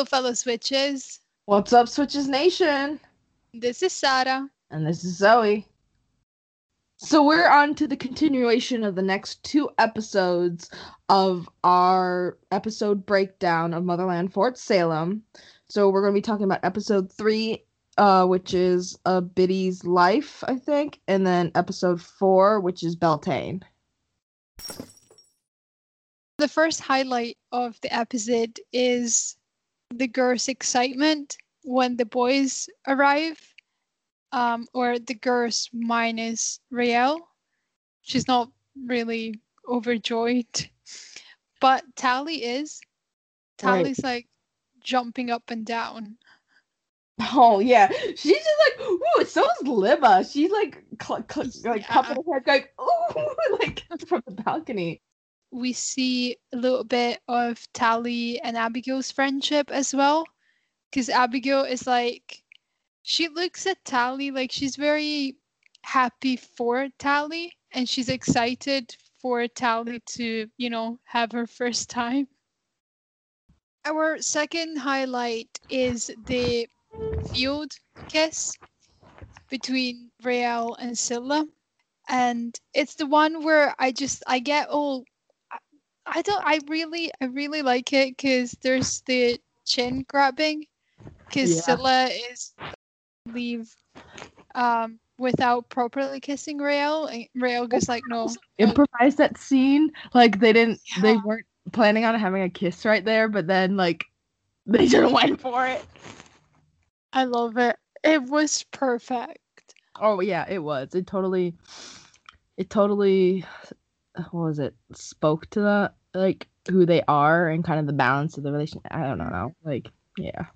Hello, fellow Switches. What's up, Switches Nation? This is Sarah. And this is Zoe. So we're on to the continuation of the next two episodes of our episode breakdown of Motherland Fort Salem. So we're going to be talking about episode three, uh, which is uh, Biddy's life, I think, and then episode four, which is Beltane. The first highlight of the episode is the girl's excitement when the boys arrive, um, or the girls minus Raelle. She's not really overjoyed, but Tally is. Tally's like jumping up and down. Oh yeah, she's just like, ooh. So is Libba. She's like, cl- cl- like Yeah. cupping her head, going, ooh, like from the balcony. We see a little bit of Tally and Abigail's friendship as well. Because Abigail is like, she looks at Tally like she's very happy for Tally and she's excited for Tally to, you know, have her first time. Our second highlight is the field kiss between Raelle and Scylla. And it's the one where I just I get all I don't. I really, I really like it because there's the chin grabbing. Because Yeah. Scylla is leave um without properly kissing Raelle, and Raelle goes like, "No." Improvised that scene, like they didn't, they weren't planning on having a kiss right there, but then like they just went for it. I love it. It was perfect. Oh yeah, it was. It totally, it totally, what was it? Spoke to the like who they are and kind of the balance of the relation. I don't know, like yeah.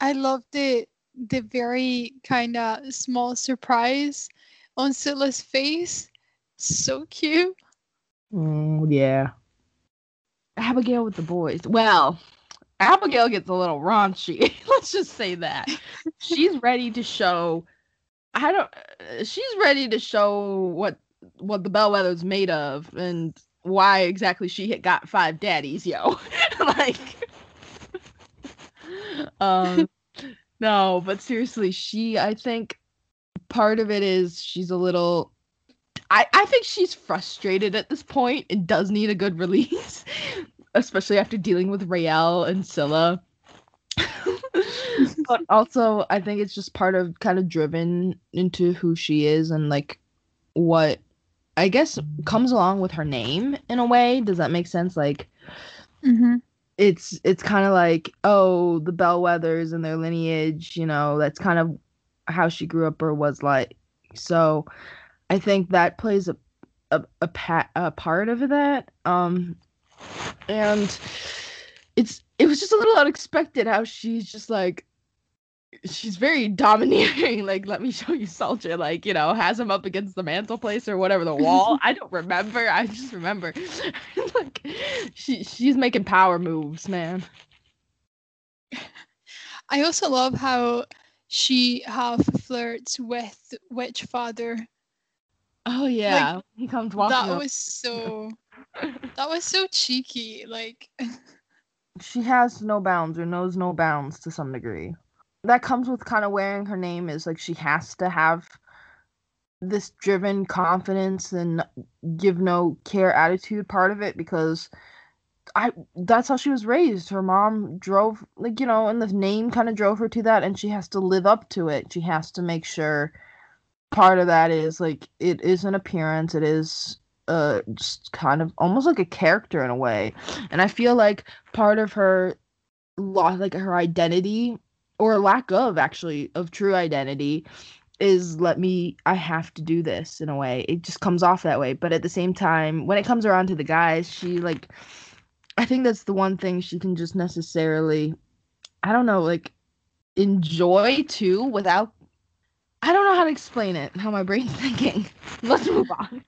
I love the the very kind of small surprise on Scylla's face. So cute. Mm, yeah. Abigail with the boys. Well, Abigail gets a little raunchy. Let's just say that. She's ready to show I don't she's ready to show what what the Bellweather's made of and why exactly she had got five daddies, yo. like um no, but seriously, she I think part of it is she's a little I, I think she's frustrated at this point and does need a good release, especially after dealing with Raelle and Scylla. but also, I think it's just part of kind of driven into who she is and like what I guess comes along with her name in a way. Does that make sense? Like, Mm-hmm. it's it's kind of like oh the Bellweathers and their lineage you know that's kind of how she grew up or was like so i think that plays a a, a, pa- a part of that um and it's it was just a little unexpected how she's just like she's very domineering like let me show you soldier like you know has him up against the mantelpiece or whatever the wall i don't remember i just remember like she she's making power moves man I also love how she half flirts with Witch Father. oh yeah he comes walking That up. was so that was so cheeky. Like she has no bounds or knows no bounds to some degree. That comes with kind of wearing her name is like she has to have this driven confidence and give no care attitude part of it because I that's how she was raised. Her mom drove like you know, and the name kind of drove her to that and she has to live up to it. She has to make sure part of that is like it is an appearance, it is uh just kind of almost like a character in a way. And I feel like part of her lost like her identity or lack of actually of true identity is let me I have to do this in a way. It just comes off that way. But at the same time, when it comes around to the guys, she like I think that's the one thing she can just necessarily I don't know, like enjoy too without I don't know how to explain it, how my brain's thinking. Let's move on.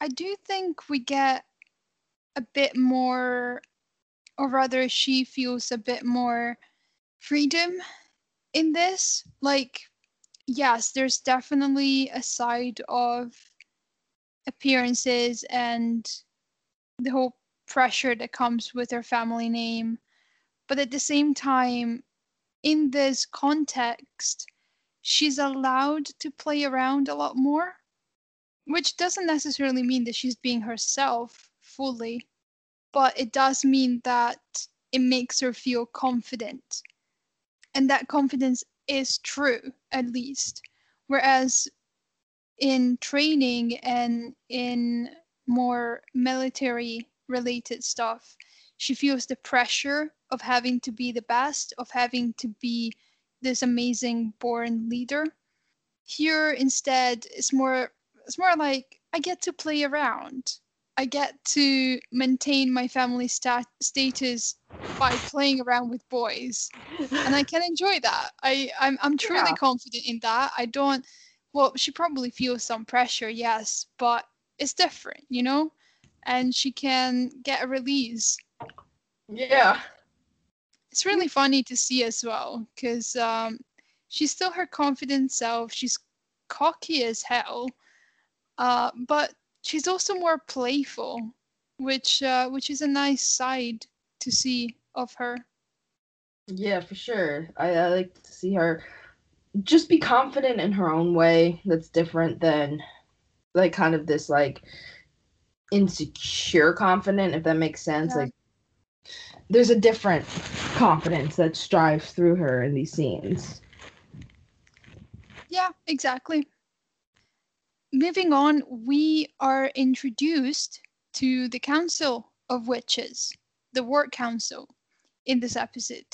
I do think we get a bit more or rather she feels a bit more freedom in this. Like yes, there's definitely a side of appearances and the whole pressure that comes with her family name. but at the same time, in this context, she's allowed to play around a lot more, which doesn't necessarily mean that she's being herself fully, but it does mean that it makes her feel confident. And that confidence is true, at least. Whereas in training and in more military related stuff, she feels the pressure of having to be the best, of having to be this amazing born leader. Here instead it's more it's more like I get to play around. I get to maintain my family stat- status by playing around with boys, and I can enjoy that. I I'm I'm truly yeah. confident in that. I don't. Well, she probably feels some pressure, yes, but it's different, you know, and she can get a release. Yeah. It's really funny to see as well because um, she's still her confident self. She's cocky as hell, uh, but she's also more playful, which uh, which is a nice side to see of her. Yeah, for sure. I, I like to see her just be confident in her own way. That's different than like kind of this like insecure confident, if that makes sense. Yeah. Like there's a different confidence that strives through her in these scenes. Yeah, exactly moving on, we are introduced to the Council of Witches, the Ward Council, in this episode.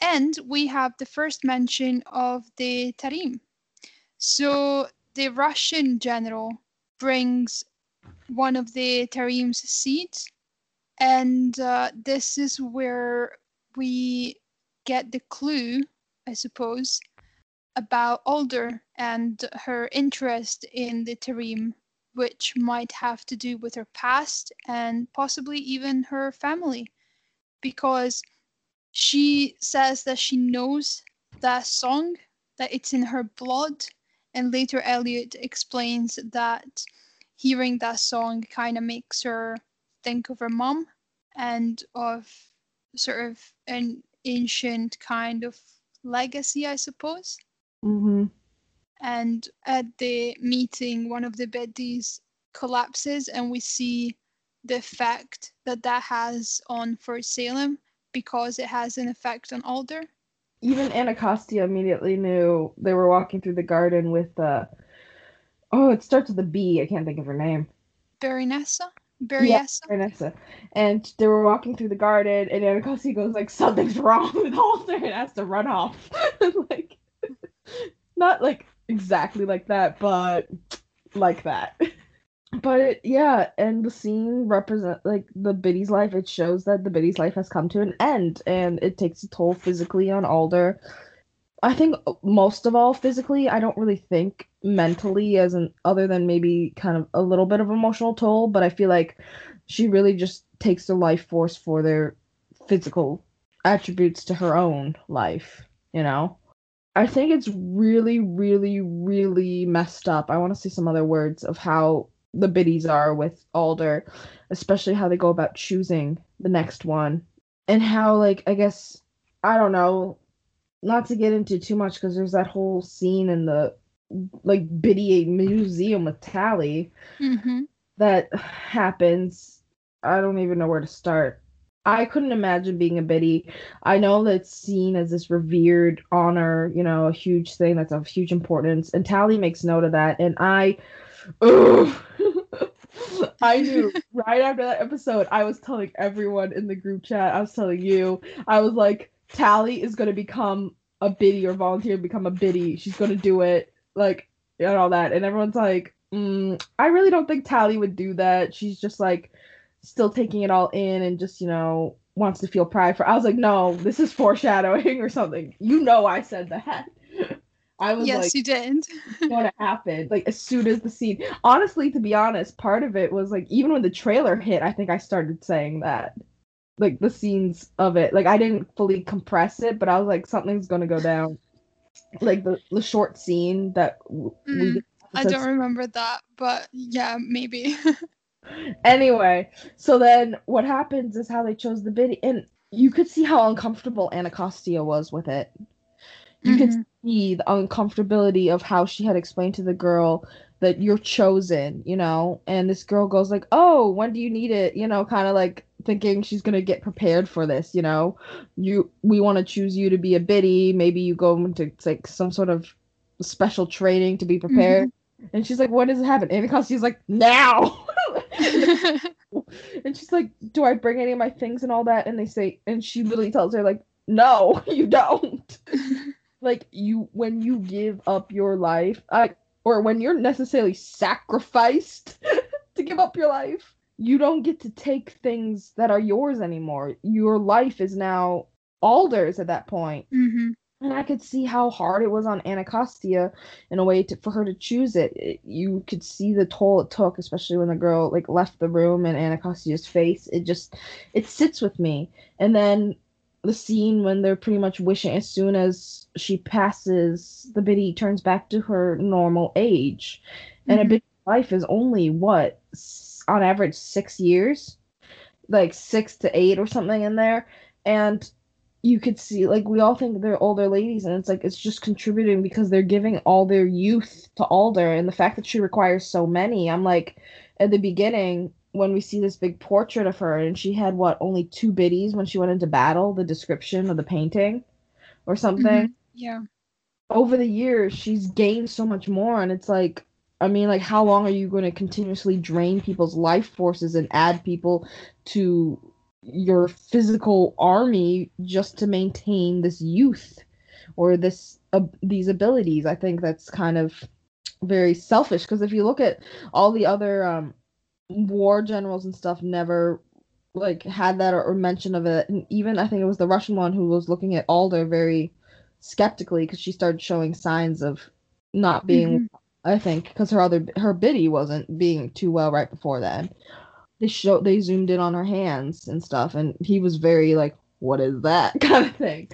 And we have the first mention of the Tarim. So the Russian general brings one of the Tarim's seeds, and uh, this is where we get the clue, I suppose, about Alder and her interest in the Tarim, which might have to do with her past and possibly even her family, because she says that she knows that song, that it's in her blood, and later Elliot explains that hearing that song kind of makes her think of her mom and of sort of an ancient kind of legacy, I suppose. Mm-hmm. And at the meeting, one of the biddies collapses, and we see the effect that that has on Fort Salem because it has an effect on Alder. Even Anacostia immediately knew they were walking through the garden with uh oh, it starts with a B. I can't think of her name. Berenice? Berenice? Yeah. And they were walking through the garden, and Anacostia goes like, "Something's wrong with Alder," and has to run off. like, not like exactly like that, but like that. But it, yeah, and the scene represent like the Biddy's life. It shows that the Biddy's life has come to an end, and it takes a toll physically on Alder. I think most of all physically. I don't really think mentally, as an other than maybe kind of a little bit of emotional toll. But I feel like she really just takes the life force for their physical attributes to her own life. You know. I think it's really, really, really messed up. I want to see some other words of how the biddies are with Alder, especially how they go about choosing the next one, and how like I guess I don't know, not to get into too much because there's that whole scene in the like biddy museum with Tally mm-hmm. that happens. I don't even know where to start. I couldn't imagine being a biddy. I know that it's seen as this revered honor, you know, a huge thing that's of huge importance. And Tally makes note of that. And I, I knew right after that episode, I was telling everyone in the group chat, I was telling you, I was like, Tally is going to become a biddy or volunteer to become a biddy. She's going to do it. Like, and all that. And everyone's like, mm, I really don't think Tally would do that. She's just like, still taking it all in and just, you know, wants to feel pride for. I was like, no, this is foreshadowing or something. You know, I said that. I was yes, like, you did. going to happen like as soon as the scene. Honestly, to be honest, part of it was like even when the trailer hit, I think I started saying that, like the scenes of it. Like I didn't fully compress it, but I was like, something's gonna go down. Like the the short scene that mm, we. I don't remember that, but yeah, maybe. anyway, so then what happens is how they chose the biddy, and you could see how uncomfortable Anacostia was with it. You could Mhm. see the uncomfortability of how she had explained to the girl that you're chosen, you know, and this girl goes like, "Oh, when do you need it?" You know, kind of like thinking she's gonna get prepared for this, you know. You, we want to choose you to be a biddy. Maybe you go into like some sort of special training to be prepared. And she's like, "When does it happen?" And Anacostia's like, "Now." and she's like, "Do I bring any of my things and all that?" And they say, and she literally tells her like, "No, you don't." like you when you give up your life, I or when you're necessarily sacrificed to give up your life, you don't get to take things that are yours anymore. Your life is now Alder's at that point. Mhm. And I could see how hard it was on Anacostia in a way to, for her to choose it. it. You could see the toll it took, especially when the girl like left the room and Anacostia's face. It just it sits with me. And then the scene when they're pretty much wishing as soon as she passes, the biddy turns back to her normal age. And a Mhm. biddy's life is only what on average six years, like six to eight or something in there. And you could see like we all think they're older ladies and it's like it's just contributing because they're giving all their youth to Alder and the fact that she requires so many I'm like at the beginning when we see this big portrait of her and she had what only two biddies when she went into battle the description of the painting or something Mhm. Yeah. over the years she's gained so much more and it's like I mean like how long are you going to continuously drain people's life forces and add people to your physical army just to maintain this youth or this uh, these abilities I think that's kind of very selfish because if you look at all the other um war generals and stuff never like had that or, or mention of it and even I think it was the Russian one who was looking at Alder very skeptically because she started showing signs of not being Mhm. I think because her other her biddy wasn't being too well right before that. They show they zoomed in on her hands and stuff, and he was very like, "What is that?" kind of thing.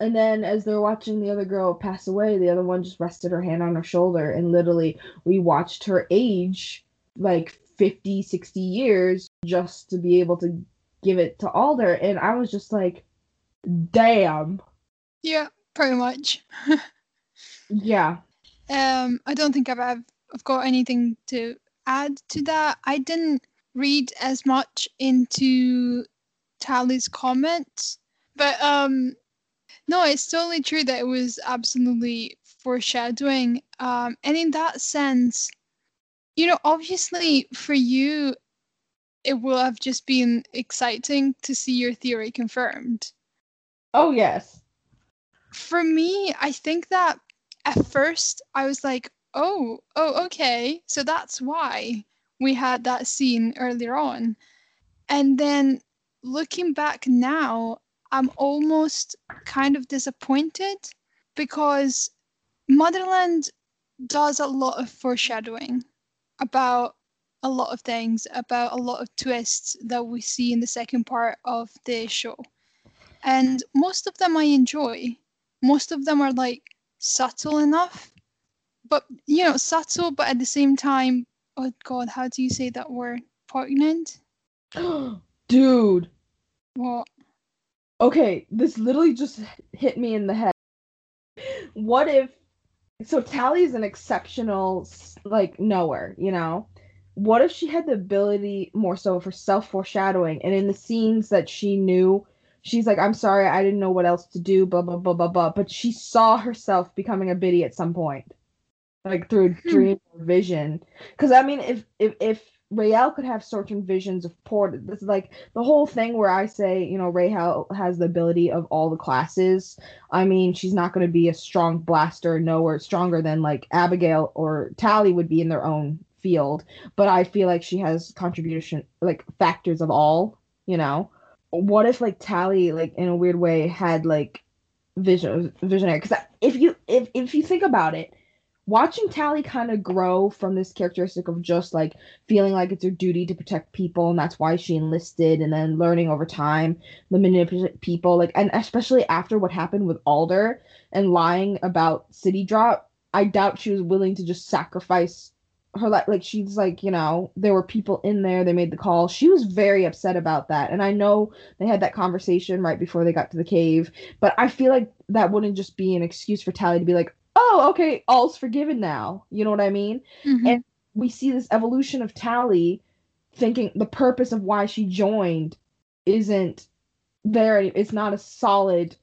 And then as they're watching the other girl pass away, the other one just rested her hand on her shoulder, and literally we watched her age like 50, 60 years just to be able to give it to Alder, and I was just like, "Damn." Yeah, pretty much. Yeah. Um, I don't think I've, I've I've got anything to add to that. I didn't read as much into Tally's comments, but um, no, it's totally true that it was absolutely foreshadowing. Um, and in that sense, you know, obviously for you, it will have just been exciting to see your theory confirmed. Oh yes. for me, I think that at first I was like, oh, oh, okay, so that's why we had that scene earlier on. And then looking back now, I'm almost kind of disappointed because Motherland does a lot of foreshadowing about a lot of things, about a lot of twists that we see in the second part of the show. And most of them I enjoy. Most of them are like subtle enough, but you know, subtle, but at the same time, oh god, how do you say that word? Poignant? Dude. What? Okay, this literally just hit me in the head. What if so Tally's an exceptional like knower, you know? What if she had the ability more so for self foreshadowing and in the scenes that she knew she's like, I'm sorry, I didn't know what else to do, blah blah blah blah blah. But she saw herself becoming a biddy at some point. Like through a Hmm. dream or vision. Because I mean if if if Raelle could have certain visions of port this is like the whole thing where I say, you know, Raelle has the ability of all the classes. I mean, she's not going to be a strong blaster, nowhere stronger than like Abigail or Tally would be in their own field. But I feel like she has contribution, like factors of all, you know. What if like Tally, like in a weird way, had like vision, visionary? Because if you if if you think about it, watching Tally kind of grow from this characteristic of just like feeling like it's her duty to protect people and that's why she enlisted and then learning over time the manipulate people like and especially after what happened with Alder and lying about City Drop I doubt she was willing to just sacrifice her life like she's like you know there were people in there they made the call. She was very upset about that and i know they had that conversation right before they got to the cave but i feel like that wouldn't just be an excuse for tally to be like oh okay all's forgiven now. You know what i mean? Mhm. and we see this evolution of tally thinking the purpose of why she joined isn't there it's not a solid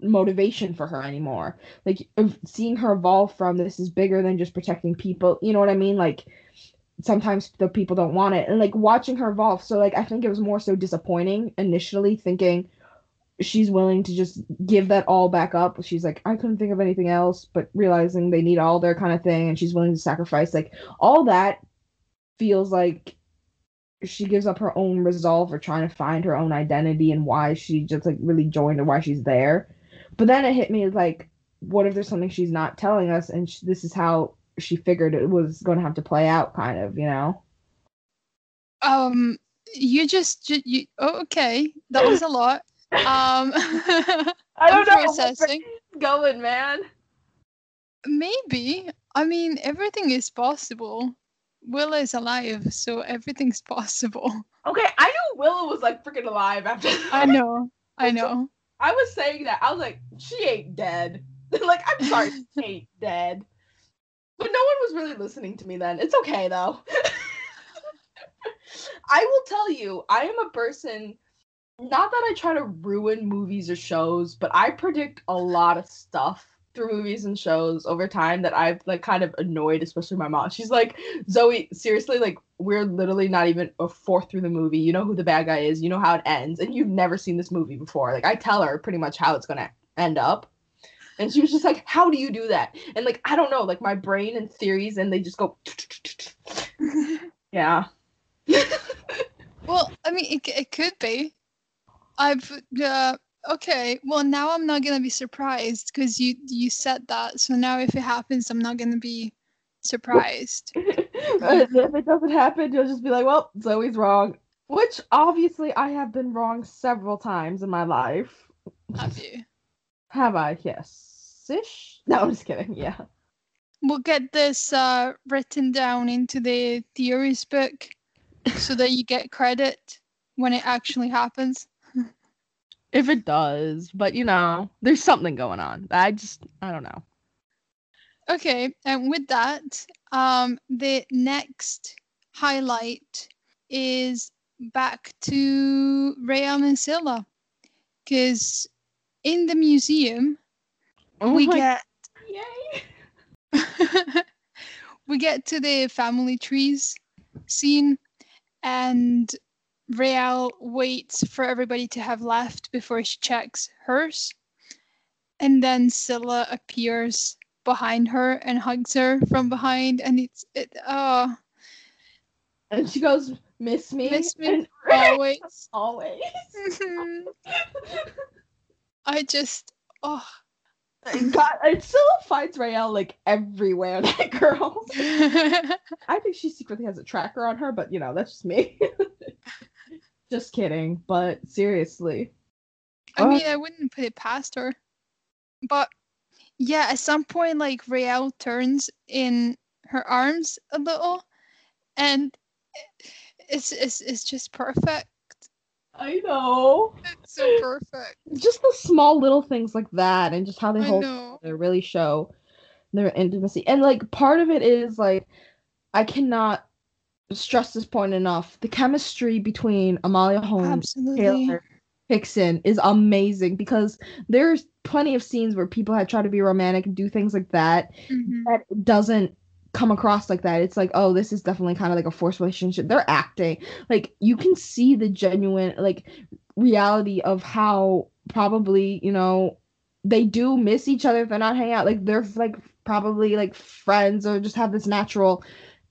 motivation for her anymore. Like seeing her evolve from this is bigger than just protecting people you know what i mean? Like sometimes the people don't want it. And like watching her evolve so like i think it was more so disappointing initially thinking she's willing to just give that all back up she's like i couldn't think of anything else but realizing they need all their kind of thing and she's willing to sacrifice like all that feels like she gives up her own resolve for trying to find her own identity and why she just like really joined and why she's there but then it hit me like what if there's something she's not telling us and this is how she figured it was going to have to play out kind of you know Um, you just you oh, okay. That was a lot. Um, i I'm processing. going man Maybe. I mean, everything is possible. Willa is alive, so everything's possible. okay i knew willa was like freaking alive after That. I know. I know. I was saying that. I was like, she ain't dead. like, I'm sorry, she ain't dead. But no one was really listening to me then. It's okay though. I will tell you, I am a person not that I try to ruin movies or shows, but I predict a lot of stuff through movies and shows over time that I've like kind of annoyed, especially my mom. She's like, Zoe, seriously, like we're literally not even a fourth through the movie. You know who the bad guy is, you know how it ends, and you've never seen this movie before. Like I tell her pretty much how it's gonna end up. And she was just like, How do you do that? And like, I don't know, like my brain and theories, and they just go Yeah. Well, I mean, it, it could be. I've uh, okay. Well, now I'm not gonna be surprised because you you said that. So now, if it happens, I'm not gonna be surprised. If it doesn't happen, you'll just be like, Well, Zoe's wrong. Which obviously I have been wrong several times in my life. Have you? Have I? Yes. Ish? No, I'm just kidding. Yeah. We'll get this uh, written down into the theories book so that you get credit when it actually happens. If it does, but you know, there's something going on. I just, I don't know. Okay, and with that, um, the next highlight is back to Raelle and Scylla. Because in the museum, Oh we my- get Yay! we get to the family trees scene and Raelle waits for everybody to have left before she checks hers. And then Scylla appears behind her and hugs her from behind and it's it oh And she goes, "Miss me, Miss me? Always always." I just oh God, it still finds Raelle like everywhere. That girl. I think she secretly has a tracker on her, but you know, that's just me. Just kidding, but seriously. I mean, uh, I wouldn't put it past her. But yeah, at some point, like Raelle turns in her arms a little, and it's it's it's just perfect. I know. It's so perfect. Just the small little things like that, and just how they I hold, they really show their intimacy. And like part of it is like I cannot stress this point enough. The chemistry between Amalia Holmes, Absolutely. Taylor Hickson is amazing because there's plenty of scenes where people have tried to be romantic and do things like that Mhm. that doesn't come across like that. It's like, oh, this is definitely kind of like a forced relationship. They're acting. Like you can see the genuine like reality of how probably, you know, they do miss each other if they're not hanging out. Like they're like probably like friends or just have this natural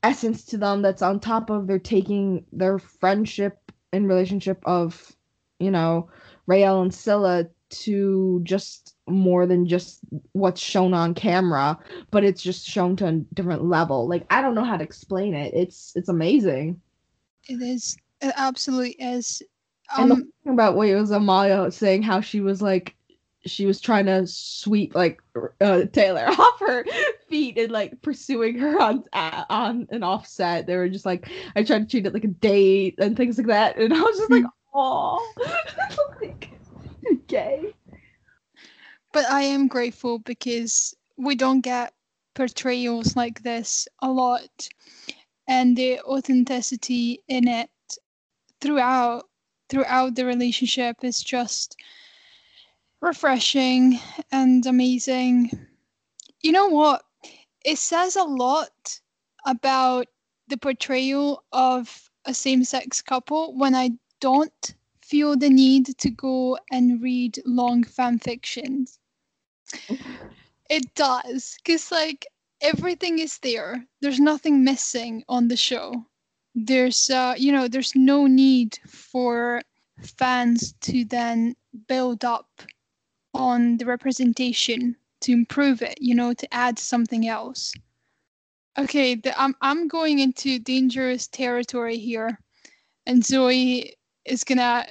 essence to them that's on top of they're taking their friendship and relationship of, you know, Raelle and Scylla to just more than just what's shown on camera but it's just shown to a different level. Like I don't know how to explain it. It's it's amazing. It is. It absolutely is. And Um, thing about what it was Amalia saying how she was like she was trying to sweep like uh, Taylor off her feet and like pursuing her on uh, on an offset. They were just like I tried to treat it like a date and things like that, and I was just like, oh, like, gay. But I am grateful because we don't get portrayals like this a lot, and the authenticity in it throughout throughout the relationship is just refreshing and amazing. You know what? It says a lot about the portrayal of a same sex couple when I don't feel the need to go and read long fan fictions. it does, because, like, everything is there, there's nothing missing on the show. There's, uh, you know, there's no need for fans to then build up on the representation to improve it, you know, to add something else. Okay, the, I'm I'm going into dangerous territory here, and Zoe is gonna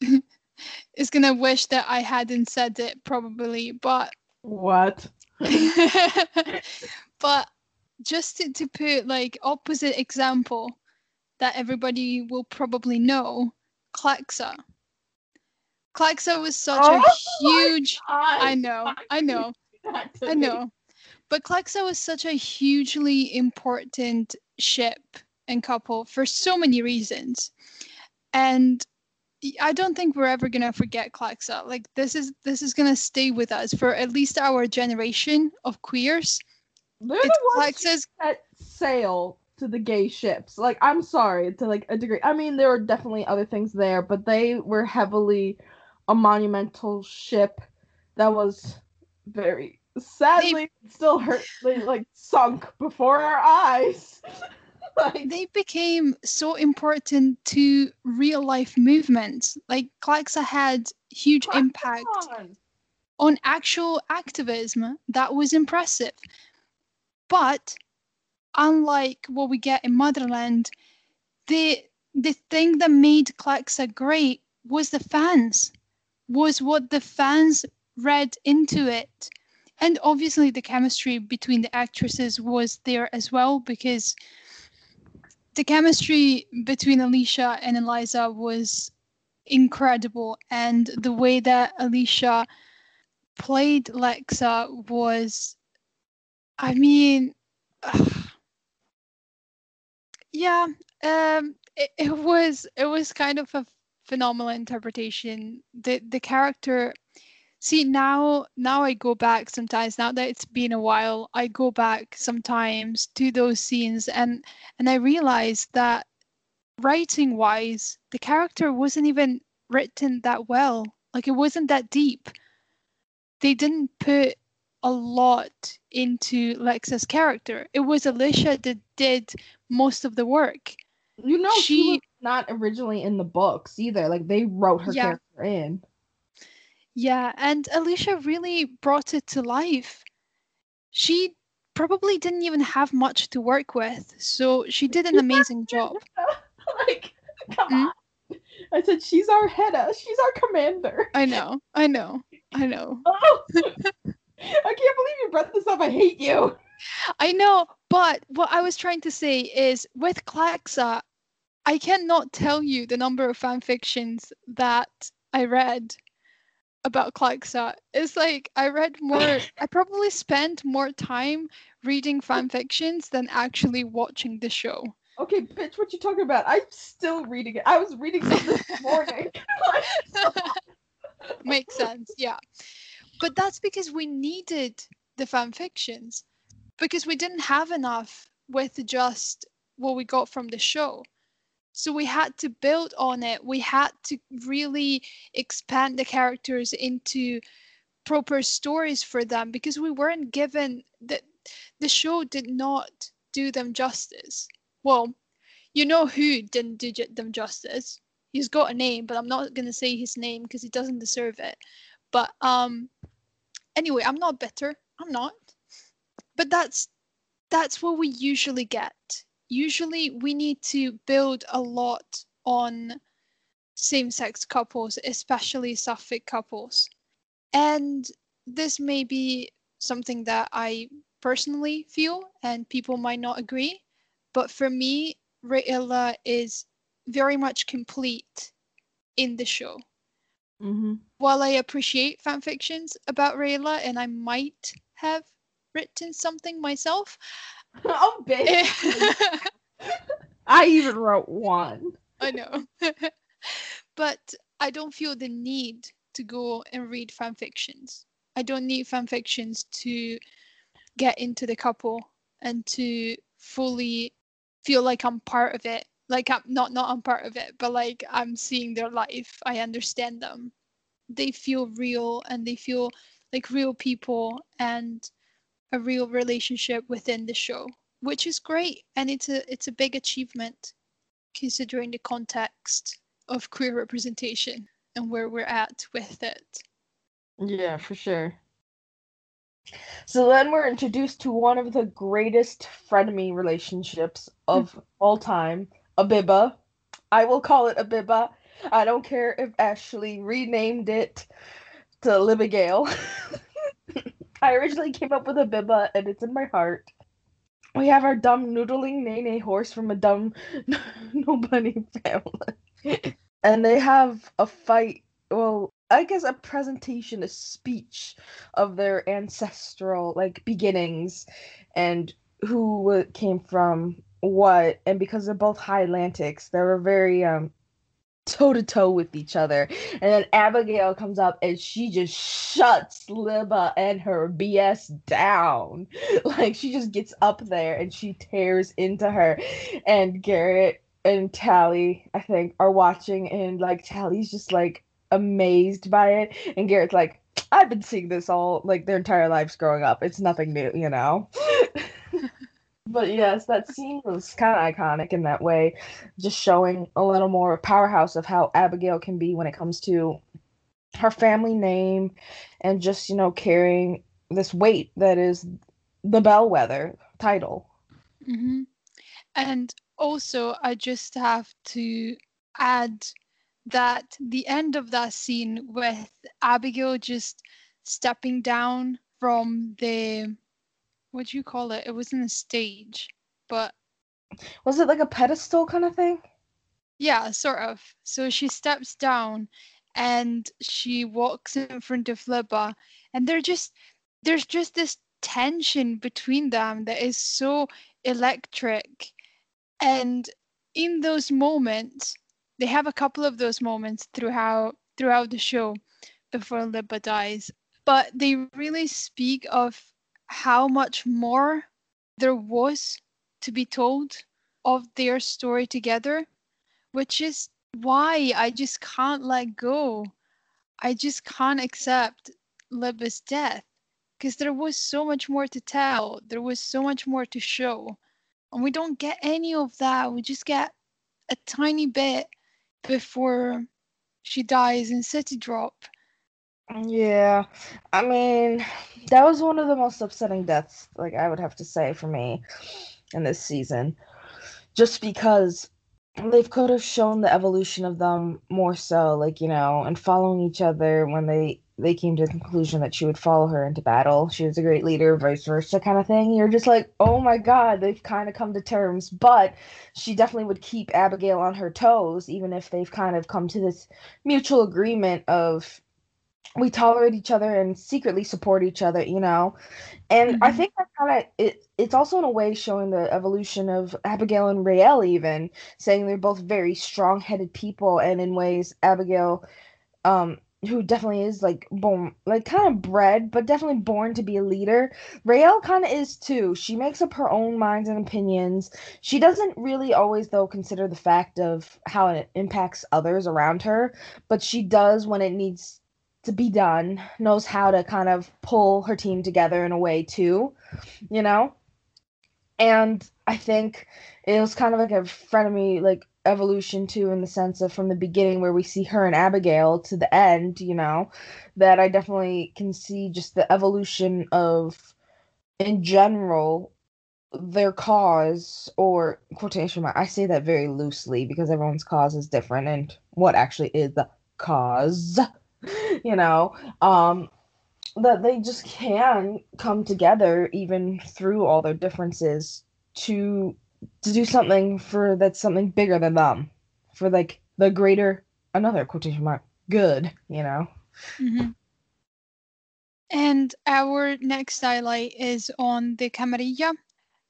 is gonna wish that I hadn't said it probably, but what? but just to, to put like opposite example that everybody will probably know, Clexa. Clexa was such Oh a huge I know, I know, do that to I me? know. But Clexa was such a hugely important ship and couple for so many reasons. And I don't think we're ever gonna forget Clexa. Like this is this is gonna stay with us for at least our generation of queers. They're It's the ones who Clexa's set sail to the gay ships. Like, I'm sorry to like a degree. I mean, there were definitely other things there, but they were heavily a monumental ship that was very sadly still hurt. They like sunk before our eyes. like, they became so important to real life movements. Like Clexa had huge impact on. on actual activism that was impressive. But unlike what we get in Motherland, the the thing that made Clexa great was the fans, was what the fans read into it. And obviously the chemistry between the actresses was there as well because the chemistry between Alicia and Eliza was incredible and the way that Alicia played Lexa was, I mean, yeah, um, it, it was it was kind of a phenomenal interpretation. The the character, see now now I go back sometimes. Now that it's been a while, I go back sometimes to those scenes and and I realize that writing wise, the character wasn't even written that well. Like it wasn't that deep they didn't put a lot into Lexa's character. It was Alicia that did most of the work. You know, she, She- was not originally in the books either. Like they wrote her Yeah. character in. Yeah, and Alicia really brought it to life. She probably didn't even have much to work with, so she did an amazing job. like, come Hmm? on. I said she's our Heda. She's our commander. I know, I know, I know. Oh, I can't believe you brought this up. I hate you. I know, but what I was trying to say is with Clexa, I cannot tell you the number of fan fictions that I read about Clexa. It's like I read more, I probably spent more time reading fan fictions than actually watching the show. Okay, bitch, what you talking about? I'm still reading it. I was reading some this morning. Makes sense, yeah. But that's because we needed the fan fictions because we didn't have enough with just what we got from the show. So we had to build on it. We had to really expand the characters into proper stories for them because we weren't given that the show did not do them justice. Well, you know who didn't do them justice. He's got a name, but I'm not going to say his name because he doesn't deserve it. But um anyway, I'm not bitter. I'm not. But that's that's what we usually get. Usually we need to build a lot on same-sex couples, especially sapphic couples. And this may be something that I personally feel, and people might not agree. But for me, Rayla is very much complete in the show. Mm-hmm. While I appreciate fan fictions about Rayla, and I might have written something myself, oh, bitch. I even wrote one. I know. but I don't feel the need to go and read fan fictions. I don't need fan fictions to get into the couple and to fully feel like I'm part of it. Like I'm not not I'm part of it, but like I'm seeing their life. I understand them. They feel real and they feel like real people and a real relationship within the show, which is great and it's a it's a big achievement considering the context of queer representation and where we're at with it. Yeah, for sure. So then we're introduced to one of the greatest frenemy relationships of hmm. all time, Abibba. I will call it Abibba. I don't care if Ashley renamed it to Libigale. I originally came up with Abibba and it's in my heart. We have our dumb noodling Nene horse from a dumb no bunny family. and they have a fight. Well, I guess a presentation, a speech of their ancestral like beginnings and who came from what. And because they're both high Atlantics, they were very um toe to toe with each other. And then Abigail comes up and she just shuts Libba and her BS down. Like she just gets up there and she tears into her. And Garrett and Tally, I think, are watching and like Tally's just like amazed by it. And Garrett's like, I've been seeing this all like their entire lives growing up. It's nothing new, you know? but yes, that scene was kind of iconic in that way, just showing a little more powerhouse of how Abigail can be when it comes to her family name and just, you know, carrying this weight that is the Bellweather title. Mm-hmm. And also, I just have to add that the end of that scene with Abigail just stepping down from the what do you call it? It wasn't a stage, but was it like a pedestal kind of thing? Yeah, sort of. So she steps down and she walks in front of Libba and they're just there's just this tension between them that is so electric. And in those moments, they have a couple of those moments throughout throughout the show before Libba dies, but they really speak of how much more there was to be told of their story together, which is why I just can't let go. I just can't accept Libba's death because there was so much more to tell, there was so much more to show, and we don't get any of that. We just get a tiny bit before she dies in City Drop. Yeah, I mean, that was one of the most upsetting deaths, like I would have to say for me in this season. Just because they could have shown the evolution of them more so, like, you know, and following each other when they they came to the conclusion that she would follow her into battle. She was a great leader, vice versa, kind of thing. You're just like, oh my god, they've kind of come to terms. But she definitely would keep Abigail on her toes, even if they've kind of come to this mutual agreement of we tolerate each other and secretly support each other, you know. And mm-hmm. I think that kind of it. It's also in a way showing the evolution of Abigail and Raelle, even saying they're both very strong-headed people, and in ways Abigail, um, who definitely is like born, like kind of bred, but definitely born to be a leader. Raelle kind of is too. She makes up her own minds and opinions. She doesn't really always, though, consider the fact of how it impacts others around her, but she does when it needs to be done, knows how to kind of pull her team together in a way too, you know? And I think it was kind of like a frenemy like evolution too in the sense of from the beginning where we see her and Abigail to the end, you know, that I definitely can see just the evolution of in general their cause or quotation mark I say that very loosely because everyone's cause is different and what actually is the cause you know um that they just can come together even through all their differences to to do something for that's something bigger than them for like the greater another quotation mark good you know hmm And our next highlight is on the camarilla.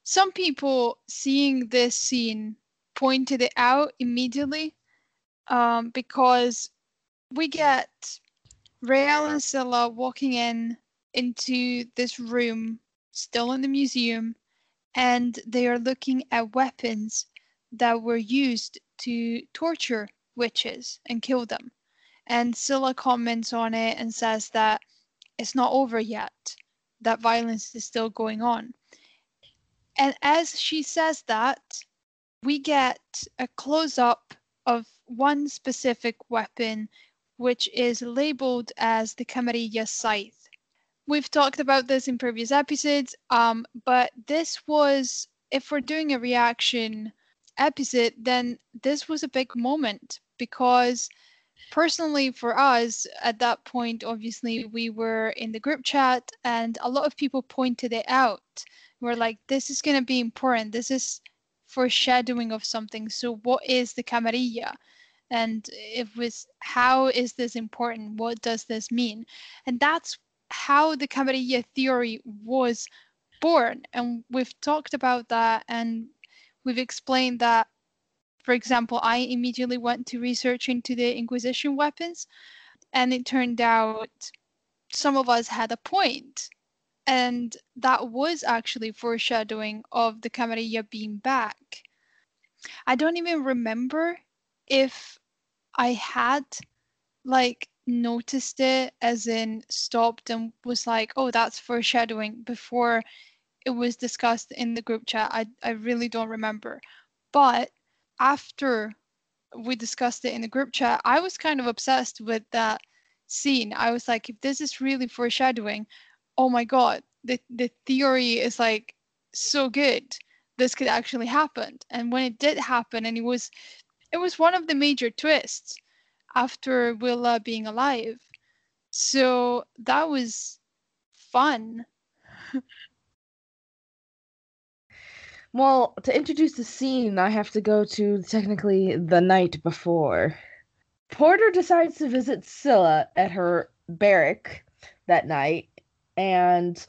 Some people seeing this scene pointed it out immediately um, because we get Raelle and Scylla walking in into this room, still in the museum, and they are looking at weapons that were used to torture witches and kill them. And Scylla comments on it and says that it's not over yet, that violence is still going on. And as she says that, we get a close up of one specific weapon, which is labeled as the Camarilla Scythe. We've talked about this in previous episodes, um, but this was, if we're doing a reaction episode, then this was a big moment because personally for us at that point obviously we were in the group chat and a lot of people pointed it out. We're like this is going to be important. This is foreshadowing of something. So what is the camarilla and it was how is this important? What does this mean? And that's how the camarilla theory was born. And we've talked about that and we've explained that for example, I immediately went to research into the Inquisition weapons, and it turned out some of us had a point, and that was actually foreshadowing of the Camarilla being back. I don't even remember if I had like noticed it as in stopped and was like, oh, that's foreshadowing before it was discussed in the group chat. I, I really don't remember. But after we discussed it in the group chat, I was kind of obsessed with that scene. I was like, if this is really foreshadowing, oh my god, the the theory is like so good. This could actually happen. And when it did happen, and it was it was one of the major twists after Willa being alive. So that was fun. Well, to introduce the scene, I have to go to technically the night before. Porter decides to visit Scylla at her barrack that night, and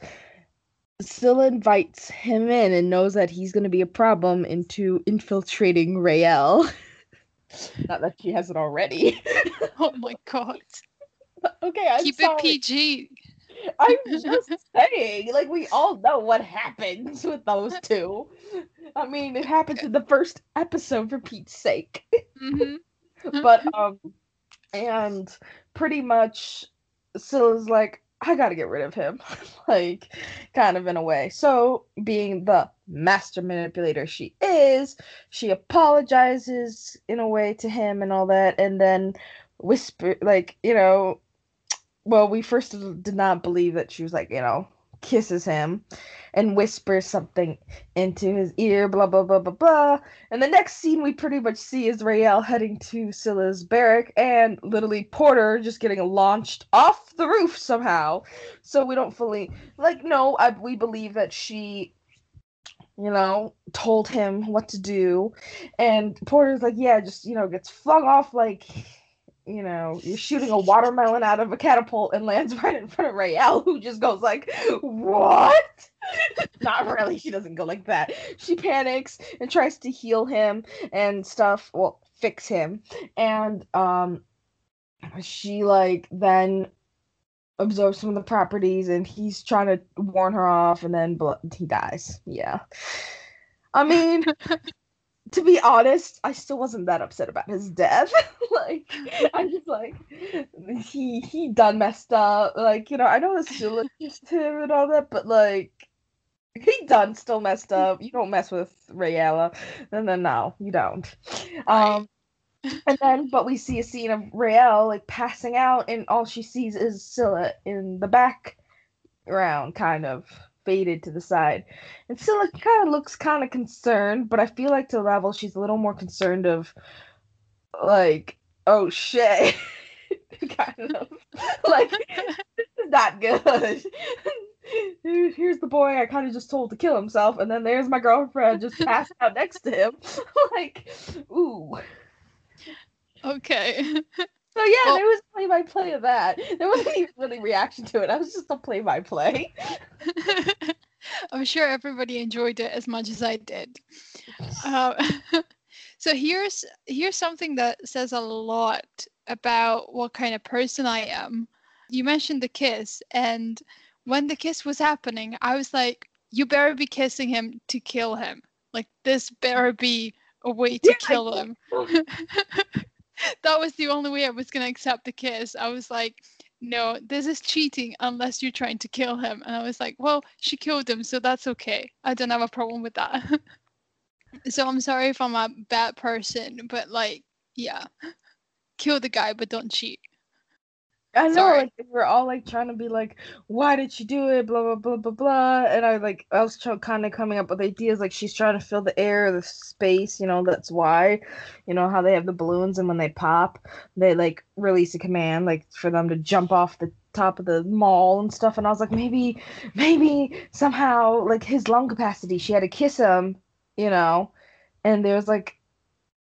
Scylla invites him in and knows that he's going to be a problem into infiltrating Raelle. Not that she hasn't already. oh my god. okay, I'm Keep sorry. it PG. I'm just saying, like we all know what happens with those two. I mean, it happens in the first episode for Pete's sake. hmm but um, and pretty much, Scylla's like, I gotta get rid of him, like, kind of in a way. So, being the master manipulator she is, she apologizes in a way to him and all that, and then whisper, like, you know, well, we first did not believe that she was like, you know, kisses him and whispers something into his ear, blah blah blah blah blah. And the next scene we pretty much see is Raelle heading to Scylla's barrack and literally Porter just getting launched off the roof somehow. So we don't fully like no, I we believe that she you know, told him what to do. And Porter's like, yeah, just, you know, gets flung off like you know, you're shooting a watermelon out of a catapult and lands right in front of Raelle, who just goes like, "What?" Not really. She doesn't go like that. She panics and tries to heal him and stuff. Well, fix him, and um, she like then absorbs some of the properties, and he's trying to warn her off, and then he dies. Yeah. I mean, to be honest, I still wasn't that upset about his death. like, I'm just like, he he done messed up. Like, you know, I know it's still against him and all that, but like, he done still messed up. You don't mess with Rayella, and then no, you don't. Um, and then, but we see a scene of Raelle like passing out, and all she sees is Scylla in the background, kind of faded to the side. And Scylla kind of looks kind of concerned, but I feel like to the level she's a little more concerned of, like, oh shit. kind of like this is not good. Here's the boy I kind of just told to kill himself, and then there's my girlfriend just passed out next to him. like, ooh. Okay. So yeah, Well- there was play by play of that. There wasn't even really reaction to it. I was just a play by play. I'm sure everybody enjoyed it as much as I did. Uh, so here's here's something that says a lot about what kind of person I am. You mentioned the kiss, and when the kiss was happening, I was like, "You better be kissing him to kill him. Like this better be a way to Yeah, kill him." that was the only way I was gonna accept the kiss. I was like, no, this is cheating unless you're trying to kill him. And I was like, well, she killed him, so that's okay. I don't have a problem with that. so I'm sorry if I'm a bad person, but like, yeah, kill the guy, but don't cheat. I know, Sorry. like we're all like trying to be like, why did she do it? Blah blah blah blah blah. And I like I was trying kind of coming up with ideas like she's trying to fill the air, the space. You know, that's why. You know how they have the balloons and when they pop, they like release a command like for them to jump off the top of the mall and stuff. And I was like, maybe, maybe somehow like his lung capacity, she had to kiss him. You know, and there's like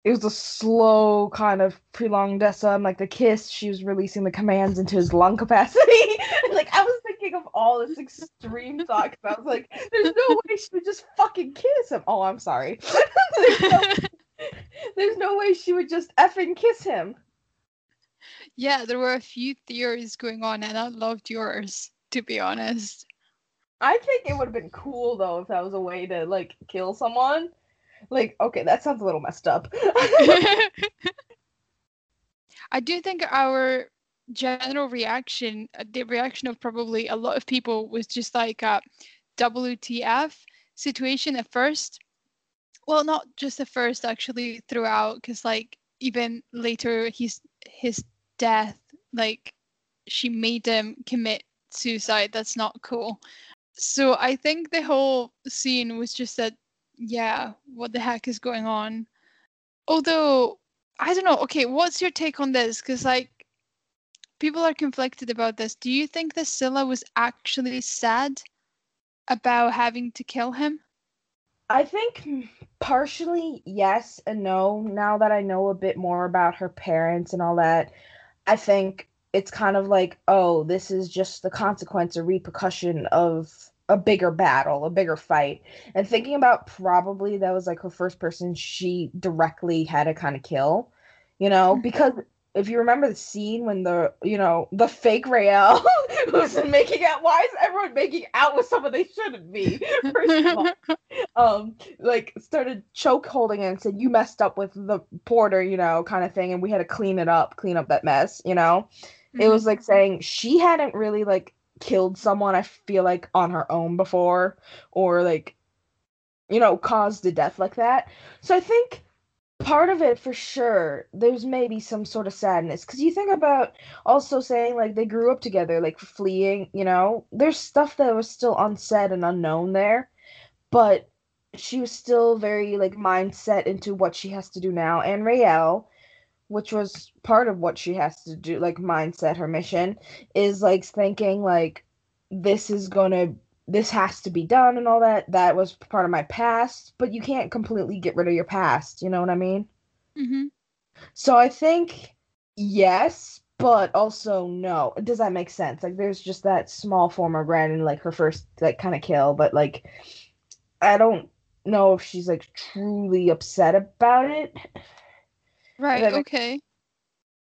it was a slow kind of prolonged SM, like the kiss. She was releasing the commands into his lung capacity. like I was thinking of all this extreme thought 'cause I was like, "There's no way she would just fucking kiss him." Oh, I'm sorry. there's, no, there's no way she would just effing kiss him. yeah, there were a few theories going on, and I loved yours, to be honest. I think it would have been cool though if that was a way to like kill someone. Like, okay, that sounds a little messed up. I do think our general reaction, uh, the reaction of probably a lot of people, was just like a WTF situation at first. Well, not just at first, actually, throughout, because like even later, his his death, like she made him commit suicide. That's not cool. So I think the whole scene was just that, yeah, what the heck is going on? Although I don't know. Okay, what's your take on this? Because like people are conflicted about this. Do you think that Scylla was actually sad about having to kill him? I think partially yes and no. Now that I know a bit more about her parents and all that, I think it's kind of like, oh, this is just the consequence or repercussion of a bigger battle, a bigger fight. And thinking about probably that was like her first person she directly had to kind of kill, you know, Mhm. because if you remember the scene when the you know the fake Raelle was making out, why is everyone making out with someone they shouldn't be? First of all, um like started choke holding and said you messed up with the porter you know kind of thing and we had to clean it up clean up that mess you know it was like saying she hadn't really like killed someone i feel like on her own before or like you know caused a death like that. So i think part of it for sure there's maybe some sort of sadness. Because you think about also saying like they grew up together like fleeing you know there's stuff that was still unsaid and unknown there but she was still very like mindset into what she has to do now. And Raelle which was part of what she has to do like mindset her mission is like thinking like this is gonna this has to be done and all that. That was part of my past but you can't completely get rid of your past you know what i mean? Hmm so i think yes but also no. Does that make sense? Like there's just that small form of red in like her first like kind of kill but like i don't know if she's like truly upset about it Right. make- Okay.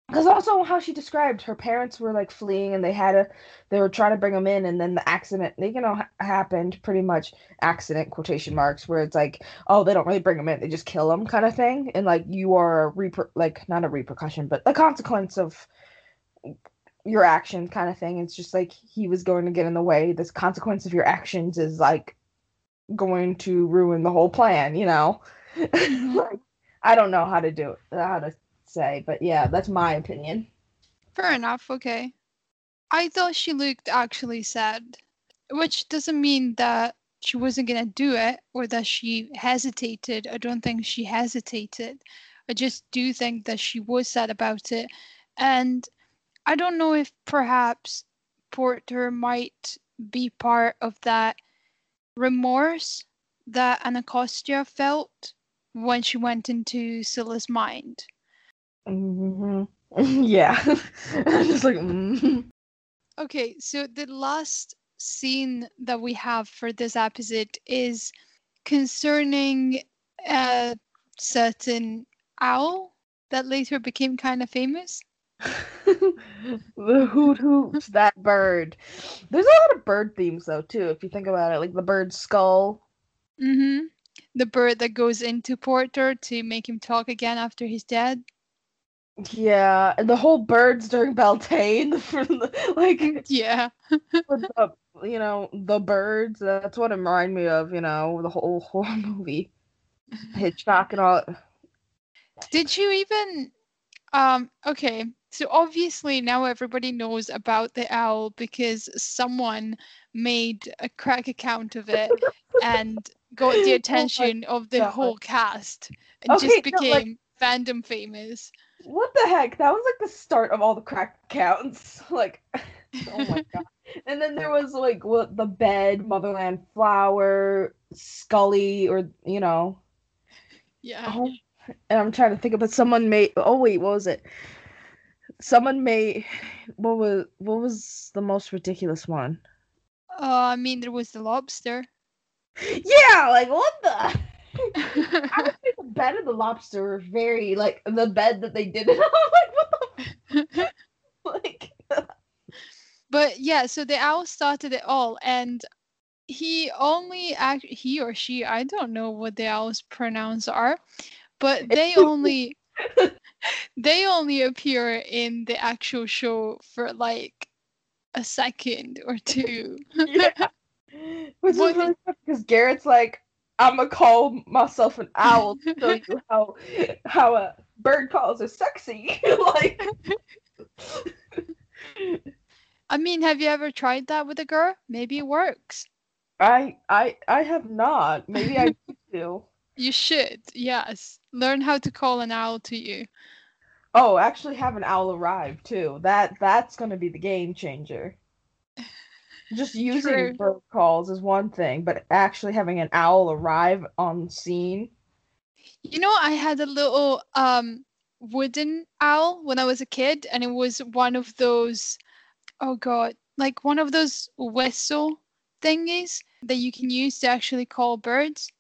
because also how she described her parents were like fleeing and they had a they were trying to bring them in and then the accident you know ha- happened pretty much accident quotation marks where it's like oh they don't really bring them in they just kill them kind of thing and like you are a reper- like not a repercussion but a consequence of your action kind of thing it's just like he was going to get in the way this consequence of your actions is like going to ruin the whole plan you know Mhm. like i don't know how to do it how to say but yeah that's my opinion Fair enough. Okay. I thought she looked actually sad, which doesn't mean that she wasn't gonna do it or that she hesitated. I don't think she hesitated. I just do think that she was sad about it. And I don't know if perhaps Porter might be part of that remorse that Anacostia felt when she went into Scylla's mind. hmm yeah. I'm just like, mm. Okay, so the last scene that we have for this episode is concerning a certain owl that later became kind of famous. the hoot hoots, that bird. There's a lot of bird themes though too, if you think about it. Like the bird skull. Mm-hmm. The bird that goes into Porter to make him talk again after he's dead. Yeah, and the whole birds during Beltane, from the- like Yeah. the, you know the birds. That's what it reminded me of. You know the whole horror movie, Hitchcock and all. Did you even um okay, so obviously now everybody knows about the owl because someone made a crack account of it and got the Oh attention of the God. whole cast and Okay, just no, like- became fandom famous. What the heck? That was like the start of all the crack accounts. Like, oh my god. And then there was like what the bed, Motherland Flower, Scully, or you know. Yeah. Oh, and I'm trying to think of about someone made. Oh wait, what was it? Someone made. What was what was the most ridiculous one? Uh, I mean there was the lobster. Yeah, like what the. I would say the bed and the lobster were very like the bed that they did it on. like what the like. But yeah, so the owl started it all, and he only act he or she I don't know what the owl's pronouns are, but they only they only appear in the actual show for like a second or two. yeah. Which What is really funny because Gerit's like, I'm gonna call myself an owl to show you how how a bird calls are sexy. like, I mean, have you ever tried that with a girl? Maybe it works. I I I have not. Maybe I need to. You should, yes. Learn how to call an owl to you. Oh, actually have an owl arrive too. That that's gonna be the game changer. Just using True. bird calls is one thing, but actually having an owl arrive on scene. You know, I had a little um wooden owl when I was a kid, and it was one of those oh god, like one of those whistle thingies that you can use to actually call birds.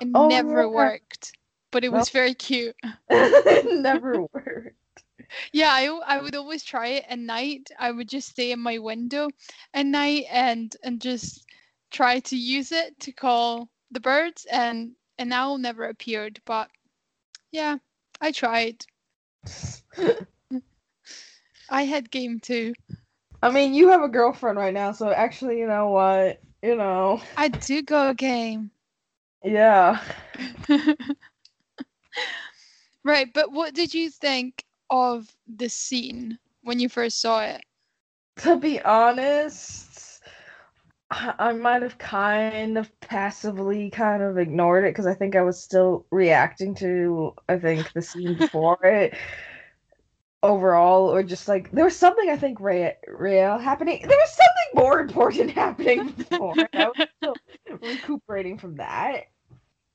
It Oh, never yeah. worked, but it was Well- very cute. it never worked. Yeah, I, I would always try it at night. I would just stay in my window at night and and just try to use it to call the birds, and an owl never appeared. But yeah, I tried. I had game too. I mean, you have a girlfriend right now, so actually, you know what? You know, I do go game. yeah. Right, but what did you think of the scene when you first saw it? To be honest, I I might have kind of passively kind of ignored it because I think I was still reacting to, I think, the scene before it overall, or just like there was something I think real, real happening. There was something more important happening before. I was still recuperating from that.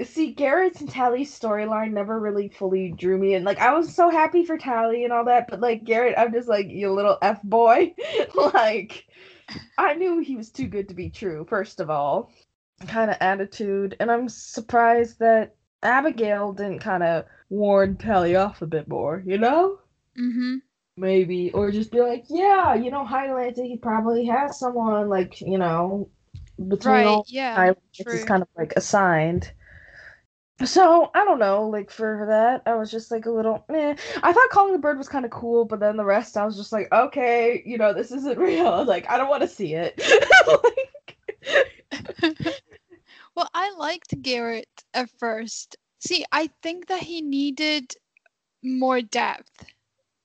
See, Gerit's and Tally's storyline never really fully drew me in. Like, I was so happy for Tally and all that, but like Garrett, I'm just like, you little f boy. like, I knew he was too good to be true. First of all, kind of attitude, and I'm surprised that Abigail didn't kind of warn Tally off a bit more. You know? Mm-hmm. maybe or just be like yeah you know highlight he probably has someone like you know between Right, all yeah. it's is kind of like assigned so i don't know like for that i was just like a little eh. i thought calling the bird was kind of cool but then the rest i was just like okay you know this isn't real like i don't want to see it like, Well, I liked Gerit at first. See, I think that he needed more depth